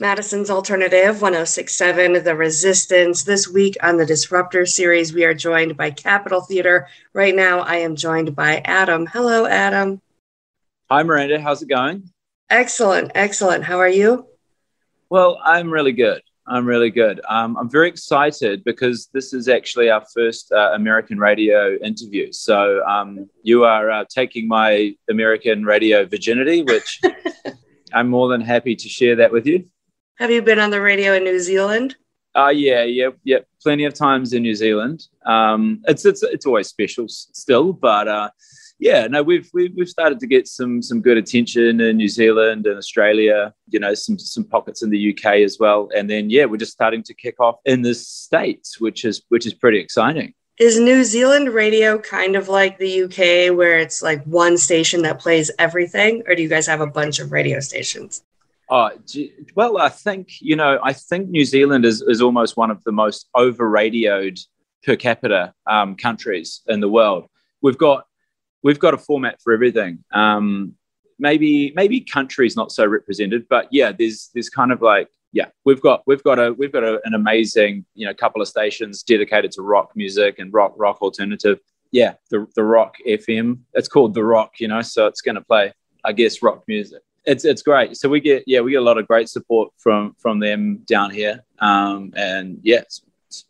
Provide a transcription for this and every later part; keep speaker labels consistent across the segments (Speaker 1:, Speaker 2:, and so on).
Speaker 1: Madison's Alternative 1067, The Resistance. This week on the Disruptor series, we are joined by Capital Theatre. Right now, I am joined by Adam. Hello, Adam.
Speaker 2: Hi, Miranda. How's it going?
Speaker 1: Excellent, excellent. How are you?
Speaker 2: Well, I'm really good. I'm really good. Um, I'm very excited because this is actually our first uh, American radio interview. So um, you are uh, taking my American radio virginity, which I'm more than happy to share that with you.
Speaker 1: Have you been on the radio in New Zealand?
Speaker 2: Uh, yeah, yeah, yeah. Plenty of times in New Zealand. Um, it's it's it's always special still, but uh, yeah, no, we've, we've we've started to get some some good attention in New Zealand and Australia. You know, some some pockets in the UK as well, and then yeah, we're just starting to kick off in the states, which is which is pretty exciting.
Speaker 1: Is New Zealand radio kind of like the UK, where it's like one station that plays everything, or do you guys have a bunch of radio stations?
Speaker 2: Oh, well, I think, you know, I think New Zealand is, is almost one of the most over radioed per capita um, countries in the world. We've got we've got a format for everything. Um, maybe maybe countries not so represented, but yeah, there's there's kind of like yeah, we've got we've got a we've got a, an amazing you know couple of stations dedicated to rock music and rock rock alternative. Yeah, the the Rock FM. It's called the Rock, you know, so it's going to play, I guess, rock music it's it's great. So we get yeah we get a lot of great support from from them down here, um, and yeah, it's,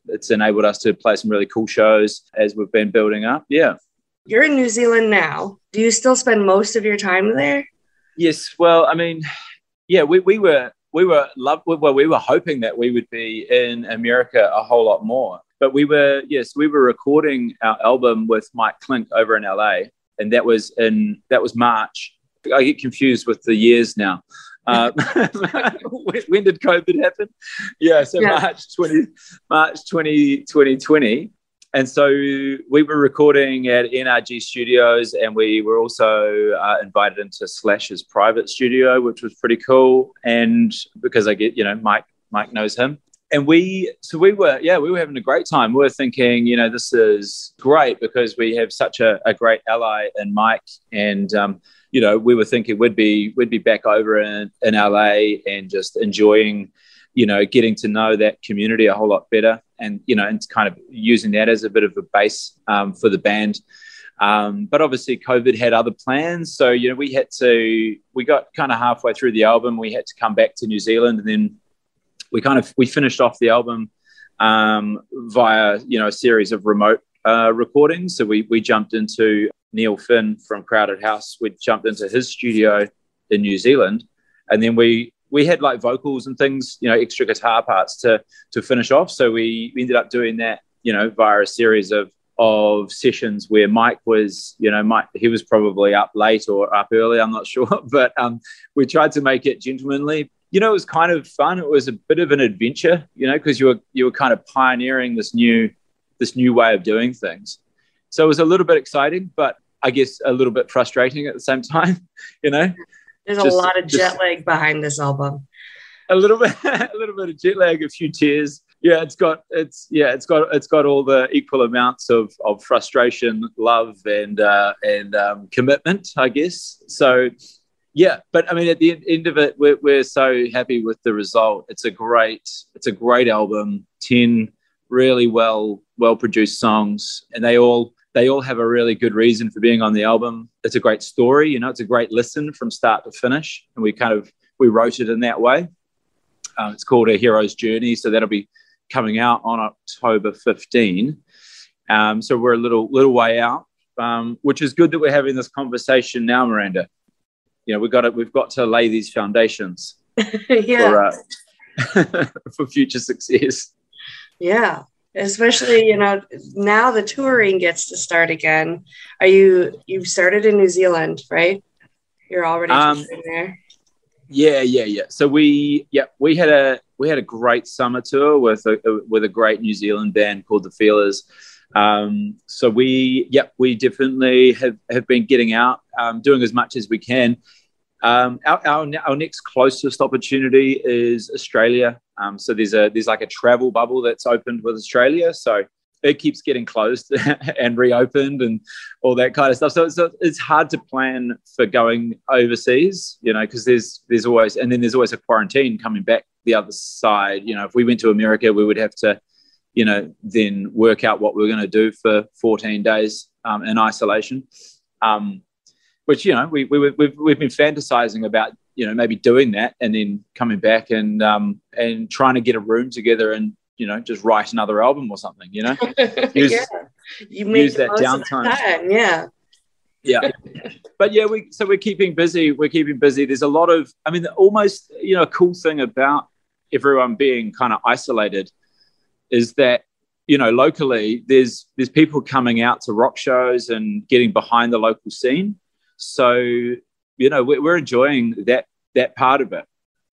Speaker 2: it's enabled us to play some really cool shows as we've been building up. Yeah,
Speaker 1: you're in New Zealand now. Do you still spend most of your time there?
Speaker 2: Yes. Well, I mean, yeah, we we were we were love well we were hoping that we would be in America a whole lot more, but we were yes we were recording our album with Mike Clink over in LA, and that was in that was March I get confused with the years now. Uh, when, when, did COVID happen? Yeah, so yeah. March 20, March 20, 2020. And so we were recording at NRG Studios, and we were also uh, invited into Slash's private studio, which was pretty cool. And because I get, you know, Mike, Mike knows him, and we so we were yeah we were having a great time we were thinking you know this is great because we have such a, a great ally in mike and um, you know, we were thinking we'd be we'd be back over in, in LA and just enjoying, you know, getting to know that community a whole lot better, and you know, and kind of using that as a bit of a base um, for the band. Um, but obviously, COVID had other plans, so you know, we had to. We got kind of halfway through the album, we had to come back to New Zealand, and then we kind of we finished off the album um, via you know a series of remote uh, recordings. So we we jumped into Neil Finn from Crowded House, we jumped into his studio in New Zealand, and then we we had like vocals and things, you know, extra guitar parts to to finish off. So we, ended up doing that, you know, via a series of of sessions where Mike was, you know, Mike he was probably up late or up early, I'm not sure, but um, we tried to make it gentlemanly. You know, it was kind of fun. It was a bit of an adventure, you know, because you were you were kind of pioneering this new this new way of doing things. So it was a little bit exciting, but I guess a little bit frustrating at the same time, you know.
Speaker 1: There's just, a lot of jet lag behind this album.
Speaker 2: A little bit, a little bit of jet lag, a few tears. Yeah, it's got it's yeah, it's got it's got all the equal amounts of of frustration, love, and uh, and um, commitment, I guess. So yeah, but I mean, at the end of it, we're, we're so happy with the result. It's a great, it's a great album. Ten really well well produced songs, and they all they all have a really good reason for being on the album. It's a great story, you know, it's a great listen from start to finish. And we kind of, we wrote it in that way. Um, it's called A Hero's Journey. So that'll be coming out on October 15. Um, so we're a little, little way out, um, which is good that we're having this conversation now, Miranda. You know, we've got to, we've got to lay these foundations
Speaker 1: yeah.
Speaker 2: for, uh, for future success.
Speaker 1: Yeah especially you know now the touring gets to start again. Are you you've started in new zealand right? You're already um, there?
Speaker 2: yeah yeah yeah. So we yeah we had a we had a great summer tour with a, with a great new zealand band called the feelers. Um, so we yeah we definitely have have been getting out um, doing as much as we can um, our, our, our, next closest opportunity is Australia. Um, so there's a there's like a travel bubble that's opened with Australia. So it keeps getting closed and reopened and all that kind of stuff. So, so it's hard to plan for going overseas, you know, because there's there's always and then there's always a quarantine coming back the other side. You know, if we went to America, we would have to, you know, then work out what we are going to do for 14 days um, in isolation. Um, which you know we, we we've, we've been fantasizing about you know maybe doing that and then coming back and um, and trying to get a room together and you know just write another album or something you know?
Speaker 1: Use, yeah. you use that downtime. yeah.
Speaker 2: Yeah. But yeah we so we're keeping busy we're keeping busy. There's a lot of i mean almost you know a cool thing about everyone being kind of isolated is that you know locally there's there's people coming out to rock shows and getting behind the local scene so you know we're enjoying that that part of it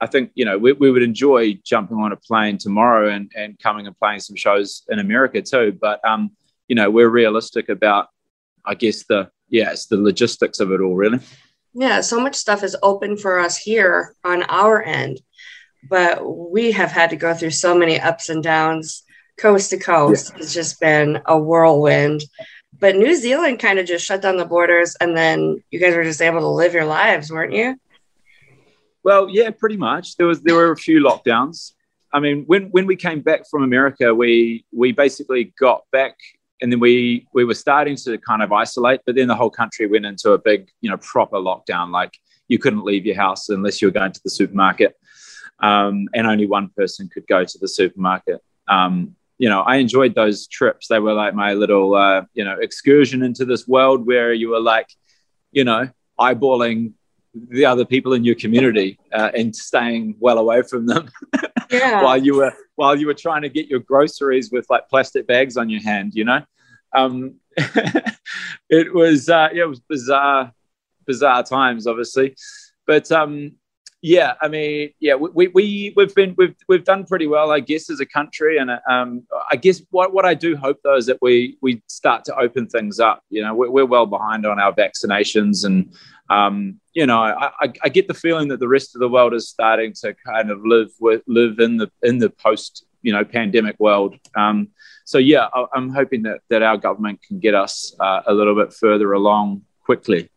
Speaker 2: i think you know we, we would enjoy jumping on a plane tomorrow and and coming and playing some shows in america too but um you know we're realistic about i guess the yeah, it's the logistics of it all, really.
Speaker 1: Yeah, so much stuff is open for us here on our end, but we have had to go through so many ups and downs, coast to coast. Yeah. It's just been a whirlwind. But New Zealand kind of just shut down the borders, and then you guys were just able to live your lives, weren't you?
Speaker 2: Well, yeah, pretty much. There was there were a few lockdowns. I mean, when when we came back from America, we we basically got back and then we we were starting to kind of isolate but then the whole country went into a big you know proper lockdown like you couldn't leave your house unless you were going to the supermarket um, and only one person could go to the supermarket um, you know i enjoyed those trips they were like my little uh, you know excursion into this world where you were like you know eyeballing the other people in your community uh, and staying well away from them yeah. while you were while you were trying to get your groceries with like plastic bags on your hand, you know. Um, it was uh, yeah, it was bizarre, bizarre times, obviously, but um, yeah, I mean, yeah, we, we we've been we've we've done pretty well, I guess, as a country, and um, I guess what what I do hope though is that we we start to open things up. You know, we're, we're well behind on our vaccinations, and um, you know, I, I, I, get the feeling that the rest of the world is starting to kind of live with live in the in the post you know pandemic world. Um, so yeah, I, am hoping that that our government can get us uh, a little bit further along quickly.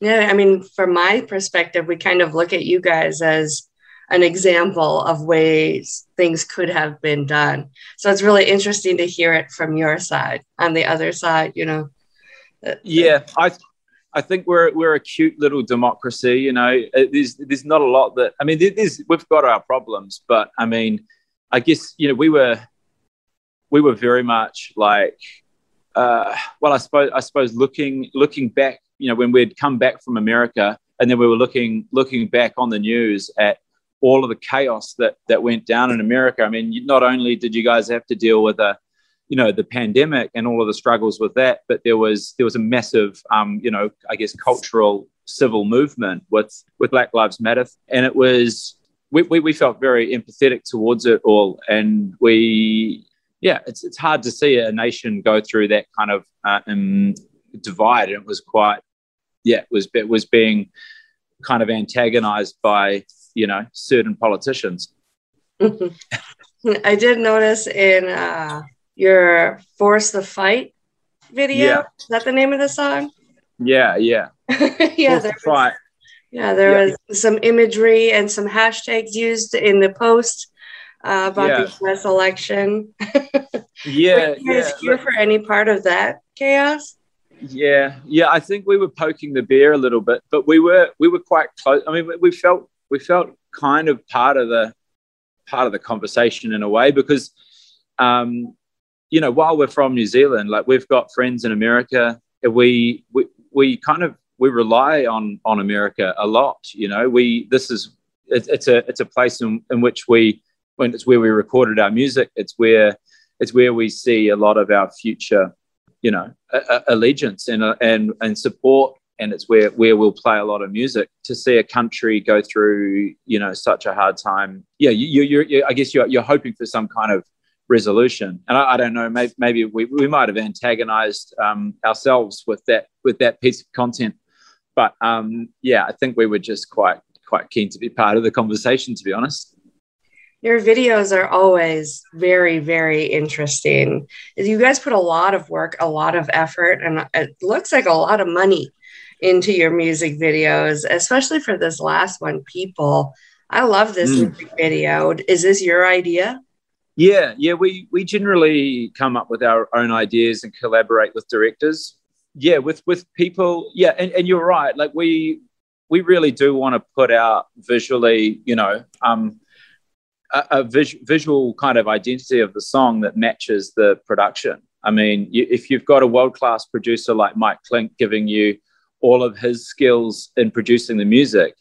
Speaker 1: Yeah, I mean, from my perspective, we kind of look at you guys as an example of ways things could have been done. So it's really interesting to hear it from your side. On the other side, you know.
Speaker 2: Uh, uh, yeah, I I think we're we're a cute little democracy. You know, uh, there's there's not a lot that I mean. There's we've got our problems, but I mean, I guess you know we were we were very much like uh, well, I suppose I suppose looking looking back, you know, when we'd come back from America, and then we were looking looking back on the news at all of the chaos that that went down in America. I mean, not only did you guys have to deal with a you know the pandemic and all of the struggles with that but there was there was a massive um, you know i guess cultural civil movement with with black lives matter and it was we, we, we felt very empathetic towards it all and we yeah it's, it's hard to see a nation go through that kind of uh, um, divide it was quite yeah it was was being kind of antagonized by you know certain politicians
Speaker 1: i did notice in uh your Force the Fight video. Yeah. Is that the name of the song?
Speaker 2: Yeah, yeah.
Speaker 1: yeah, there was, yeah, there yeah. was some imagery and some hashtags used in the post uh, about yeah. the US election.
Speaker 2: yeah.
Speaker 1: Were you guys yeah. here for any part of that chaos?
Speaker 2: Yeah, yeah. I think we were poking the bear a little bit, but we were we were quite close. I mean, we felt we felt kind of part of the part of the conversation in a way because um, you know, while we're from New Zealand, like we've got friends in America, we we we kind of we rely on on America a lot. You know, we this is it's, it's a it's a place in, in which we when it's where we recorded our music. It's where it's where we see a lot of our future, you know, allegiance and and and support. And it's where where we'll play a lot of music. To see a country go through, you know, such a hard time. Yeah, you, you, you're, I guess you're you're hoping for some kind of resolution. And I, I don't know, maybe, maybe we, we might have antagonized um, ourselves with that with that piece of content. But um, yeah, I think we were just quite quite keen to be part of the conversation, to be honest.
Speaker 1: Your videos are always very, very interesting. You guys put a lot of work, a lot of effort, and it looks like a lot of money into your music videos, especially for this last one, People. I love this mm. music video. Is this your idea?
Speaker 2: Yeah, yeah. We we generally come up with our own ideas and collaborate with directors. Yeah, with with people. Yeah, and, and you're right. Like we we really do want to put out visually, you know, um, a, a vis- visual kind of identity of the song that matches the production. I mean, you, if you've got a world class producer like Mike Clink giving you all of his skills in producing the music,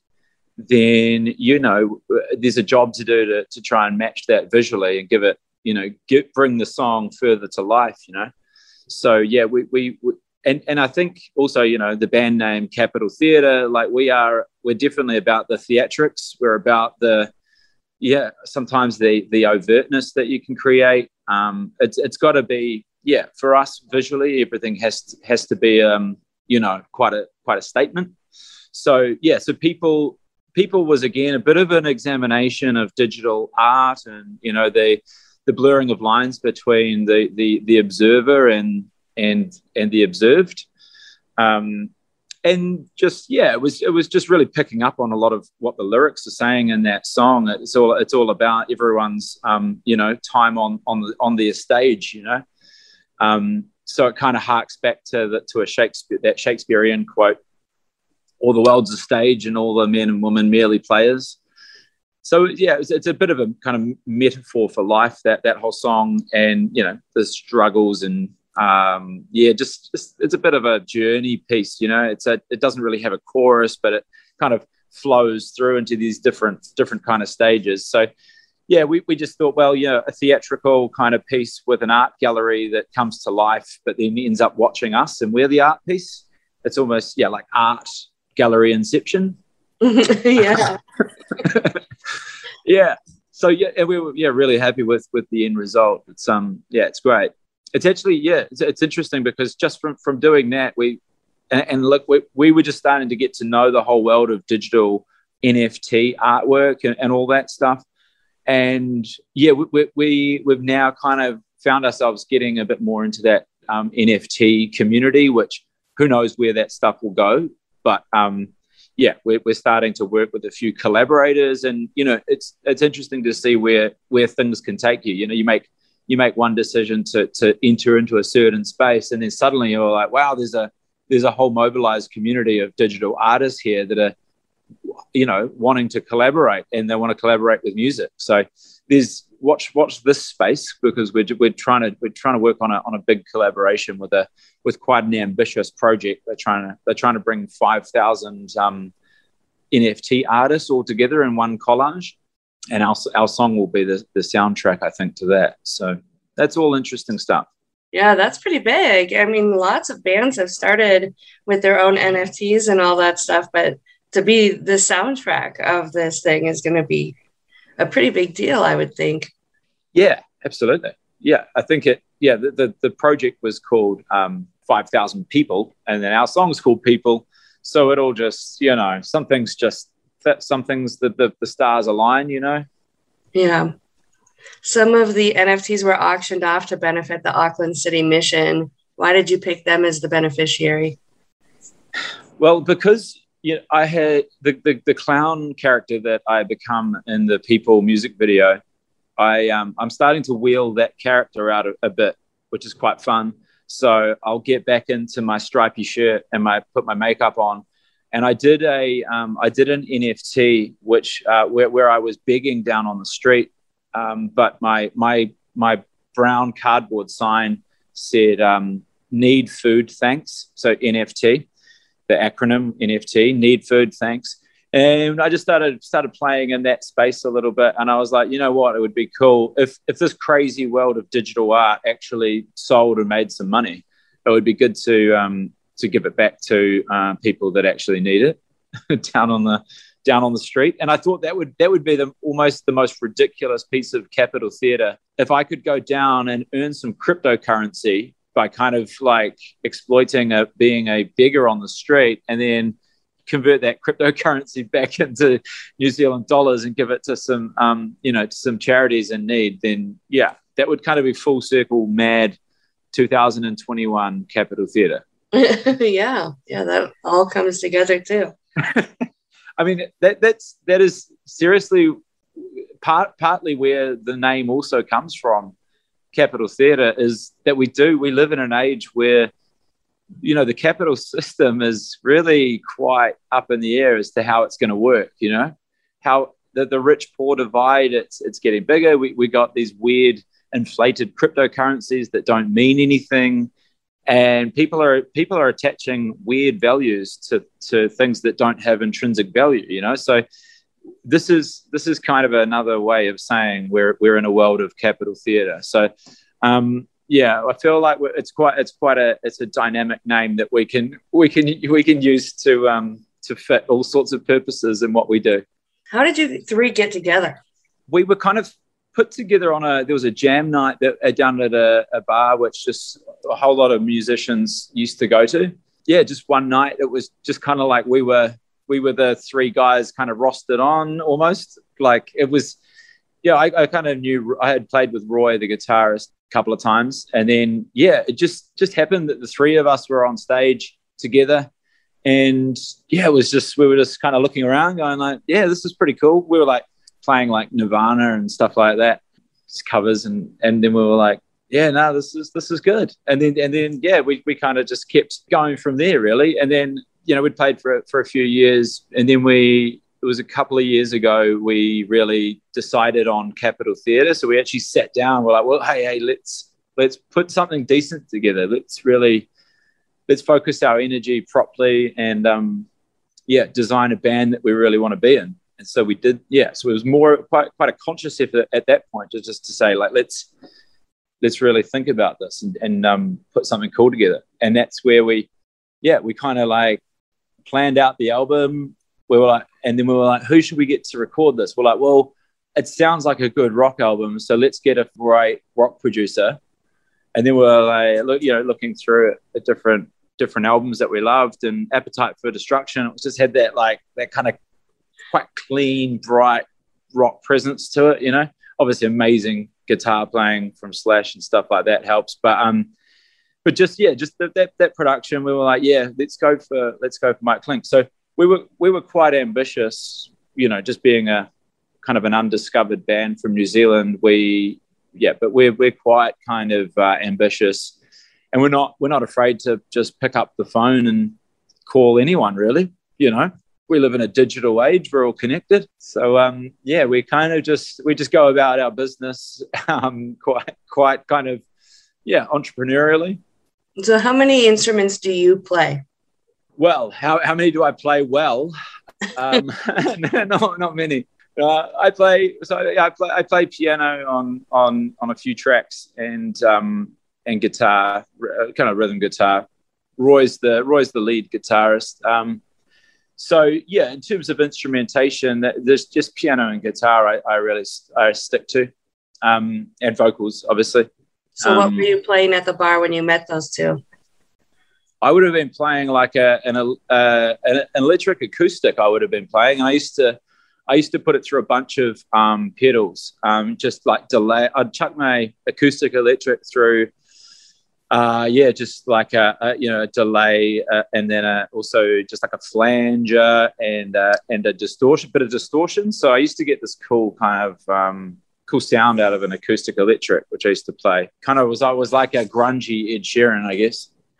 Speaker 2: then you know there's a job to do to, to try and match that visually and give it you know get bring the song further to life you know so yeah we, we, we and and i think also you know the band name Capital Theatre like we are we're definitely about the theatrics we're about the yeah sometimes the the overtness that you can create um it's it's got to be yeah for us visually everything has to, has to be um you know quite a quite a statement. So yeah so people people was again a bit of an examination of digital art and you know the the blurring of lines between the the, the observer and and and the observed. Um, and just yeah it was it was just really picking up on a lot of what the lyrics are saying in that song it's all it's all about everyone's um, you know time on on the on their stage you know um, so it kind of harks back to the, to a Shakespeare that Shakespearean quote all the world's a stage and all the men and women merely players. So yeah, it's, it's, a bit of a kind of metaphor for life that that whole song, and you know the struggles and um, yeah, just, just it's a bit of a journey piece. You know, it's a it doesn't really have a chorus, but it kind of flows through into these different different kind of stages. So yeah, we, we just thought, well, yeah, a theatrical kind of piece with an art gallery that comes to life, but then ends up watching us, and we're the art piece. It's almost yeah, like art gallery inception.
Speaker 1: yeah.
Speaker 2: yeah. So yeah, we were yeah really happy with with the end result. It's um yeah, it's great. It's actually yeah, it's, it's interesting because just from from doing that, we and, and look, we, we were just starting to get to know the whole world of digital NFT artwork and, and all that stuff. And yeah, we, we, we we've now kind of found ourselves getting a bit more into that um, NFT community, which who knows where that stuff will go. But um, yeah, we're, we're starting to work with a few collaborators, and you know, it's it's interesting to see where where things can take you. You know, you make you make one decision to to enter into a certain space, and then suddenly you're like, wow, there's a there's a whole mobilized community of digital artists here that are you know wanting to collaborate and they want to collaborate with music so there's watch watch this space because we're, we're trying to we're trying to work on a on a big collaboration with a with quite an ambitious project. They're trying to they're trying to bring five thousand um, NFT artists all together in one collage, and our our song will be the the soundtrack I think to that. So that's all interesting stuff.
Speaker 1: Yeah, that's pretty big. I mean, lots of bands have started with their own NFTs and all that stuff, but to be the soundtrack of this thing is going to be a pretty big deal, I would think.
Speaker 2: Yeah, absolutely. Yeah, I think it. Yeah, the the, the project was called um, Five Thousand People, and then our song's called People. So it all just, you know, some things just some things that the, the stars align, you know.
Speaker 1: Yeah. Some of the NFTs were auctioned off to benefit the Auckland City Mission. Why did you pick them as the beneficiary?
Speaker 2: Well, because you know, I had the, the, the clown character that I become in the People music video. I um, I'm starting to wheel that character out a, a, bit, which is quite fun. So I'll get back into my stripy shirt and my put my makeup on, and I did a um, I did an NFT which uh, where where I was begging down on the street, um, but my my my brown cardboard sign said um, "Need food, thanks." So NFT the acronym NFT, Need Food Thanks. And I just started started playing in that space a little bit, and I was like, you know what, it would be cool if if this crazy world of digital art actually sold and made some money. It would be good to um, to give it back to uh, people that actually need it down on the down on the street. And I thought that would that would be the almost the most ridiculous piece of capital Theatre if I could go down and earn some cryptocurrency by kind of like exploiting a being a beggar on the street and then convert that cryptocurrency back into New Zealand dollars and give it to some um, you know to some charities in need, then yeah, that would kind of be full circle mad 2021 Capital Theatre.
Speaker 1: yeah, yeah, that all comes together too.
Speaker 2: I mean, that that's that is seriously part partly where the name also comes from. Capital Theatre is that we do we live in an age where you know the capital system is really quite up in the air as to how it's going to work. You know how the, the rich poor divide it's it's getting bigger. We we got these weird inflated cryptocurrencies that don't mean anything and people are people are attaching weird values to to things that don't have intrinsic value you know? So this is this is kind of another way of saying we're we're in a world of capital Theatre so um yeah i feel like it's quite it's quite a it's a dynamic name that we can we can we can use to um to fit all sorts of purposes in what we do.
Speaker 1: How did you three get together?
Speaker 2: We were kind of put together on a there was a jam night that uh, down at a, a bar which just a whole lot of musicians used to go to. Yeah just one night it was just kind of like we were we were the three guys kind of rostered on almost. Like it was yeah I, I kind of knew i had played with roy the guitarist a couple of times. And then yeah it just just happened that the three of us were on stage together. And yeah it was just we were just kind of looking around going like yeah this is pretty cool. We were like playing like Nirvana and stuff like that, just covers, and and then we were like, yeah, no, this is this is good, and then and then yeah, we we kind of just kept going from there really, and then you know we'd played for for a few years, and then we it was a couple of years ago we really decided on Capital Theatre, so we actually sat down. We're like, well, hey, hey, let's let's put something decent together. Let's really let's focus our energy properly and um, yeah, design a band that we really want to be in and so we did yeah so it was more quite quite a conscious effort at that point just, just to say like let's let's really think about this and, and um, put something cool together. And that's where we yeah we kind of like planned out the album. We were like and then we were like who should we get to record this? We're like well it sounds like a good rock album so let's get a great rock producer. And then we we're like look you know looking through different different albums that we loved and appetite for destruction. It just had that like that kind of quite clean, bright rock presence to it. You know, obviously amazing guitar playing from Slash and stuff like that helps. But um, but just yeah, just that that, that production, we were like, yeah, let's go for let's go for Mike Clink. So we were we were quite ambitious. You know, just being a kind of an undiscovered band from New Zealand, we yeah, but we're we're quite kind of uh, ambitious, and we're not we're not afraid to just pick up the phone and call anyone really. You know, we live in a digital age we're all connected. So um, yeah we kind of just we just go about our business um, quite quite kind of yeah entrepreneurially.
Speaker 1: So how many instruments do you play?
Speaker 2: Well how, how many do i play? Well um, no, not many. Uh, I play so I play I play piano on on on a few tracks and um, and guitar, kind of rhythm guitar. Roy's the Roy's the lead guitarist. Um, so yeah, in terms of instrumentation, there's just piano and guitar. I, I really I stick to, um, and vocals, obviously.
Speaker 1: So, um, what were you playing at the bar when you met those two?
Speaker 2: I would have been playing like a an, uh, an electric acoustic. I would have been playing. I used to I used to put it through a bunch of um, pedals, um, just like delay. I'd chuck my acoustic electric through uh, yeah, just like a, a you know a delay, uh, and then a, also just like a flanger and uh, and a distortion, bit of distortion. So I used to get this cool kind of um, cool sound out of an acoustic electric, which I used to play. Kind of was I was like a grungy Ed Sheeran, I guess.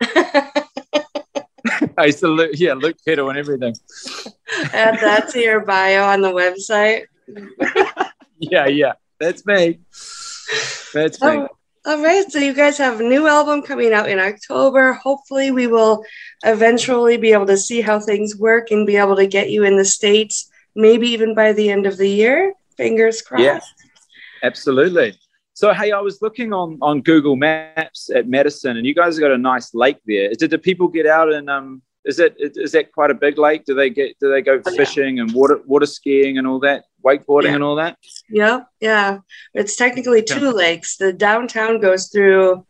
Speaker 2: I used to look, yeah, look pedal and everything.
Speaker 1: Add that to your bio on the website.
Speaker 2: yeah, yeah, that's me. That's oh.
Speaker 1: All right, so you guys have a new album coming out in October. Hopefully, we will eventually be able to see how things work and be able to get you in the States, maybe even by the end of the year. Fingers crossed. Yeah,
Speaker 2: absolutely. So, hey, I was looking on, on Google Maps at Madison, and you guys have got a nice lake there. Did the people get out and um, is it is that quite a big lake? Do they get do they go fishing oh, yeah. and water water skiing and all that, wakeboarding
Speaker 1: yeah.
Speaker 2: and all that?
Speaker 1: Yeah, yeah. It's technically two yeah. lakes. The downtown goes through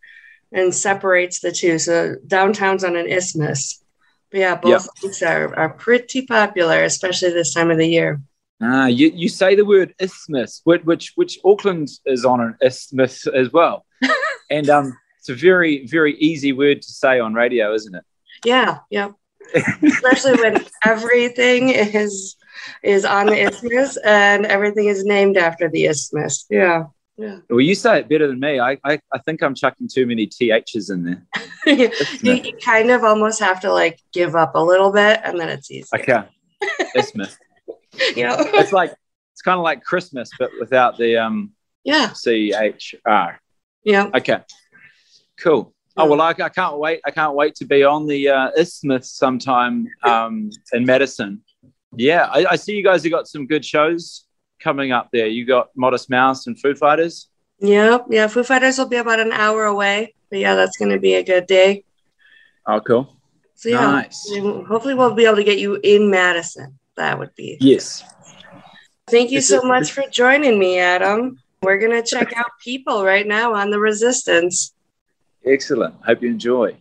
Speaker 1: and separates the two. So downtown's on an isthmus. But yeah, both lakes are, are pretty popular, especially this time of the year.
Speaker 2: Ah, you, you say the word isthmus, which which, which Auckland is on an isthmus as well, and um, it's a very very easy word to say on radio, isn't it?
Speaker 1: Yeah, yeah especially when everything is is on the isthmus, and everything is named after the isthmus. Yeah. Yeah.
Speaker 2: Well, you say it better than me. I, I, I think I'm chucking too many THs in there.
Speaker 1: you, you kind of almost have to like give up a little bit, and then it's easy.
Speaker 2: Okay. Isthmus.
Speaker 1: yeah.
Speaker 2: It's like it's kind of like Christmas, but without the um
Speaker 1: Yeah.
Speaker 2: C H R.
Speaker 1: Yeah.
Speaker 2: Okay. Cool. Oh well, I, I can't wait. I can't wait to be on the uh, isthmus sometime um, in Madison. Yeah, I, I see you guys have got some good shows coming up there. You got Modest Mouse and Foo Fighters.
Speaker 1: Yep. Yeah. Foo Fighters will be about an hour away, but yeah, that's going to be a good day.
Speaker 2: Oh, cool.
Speaker 1: So yeah,
Speaker 2: Nice.
Speaker 1: hopefully we'll be able to get you in Madison. That would be.
Speaker 2: Yes.
Speaker 1: Thank you so much for joining me, Adam. We're going to check out people right now on the resistance.
Speaker 2: Excellent. Hope you enjoy.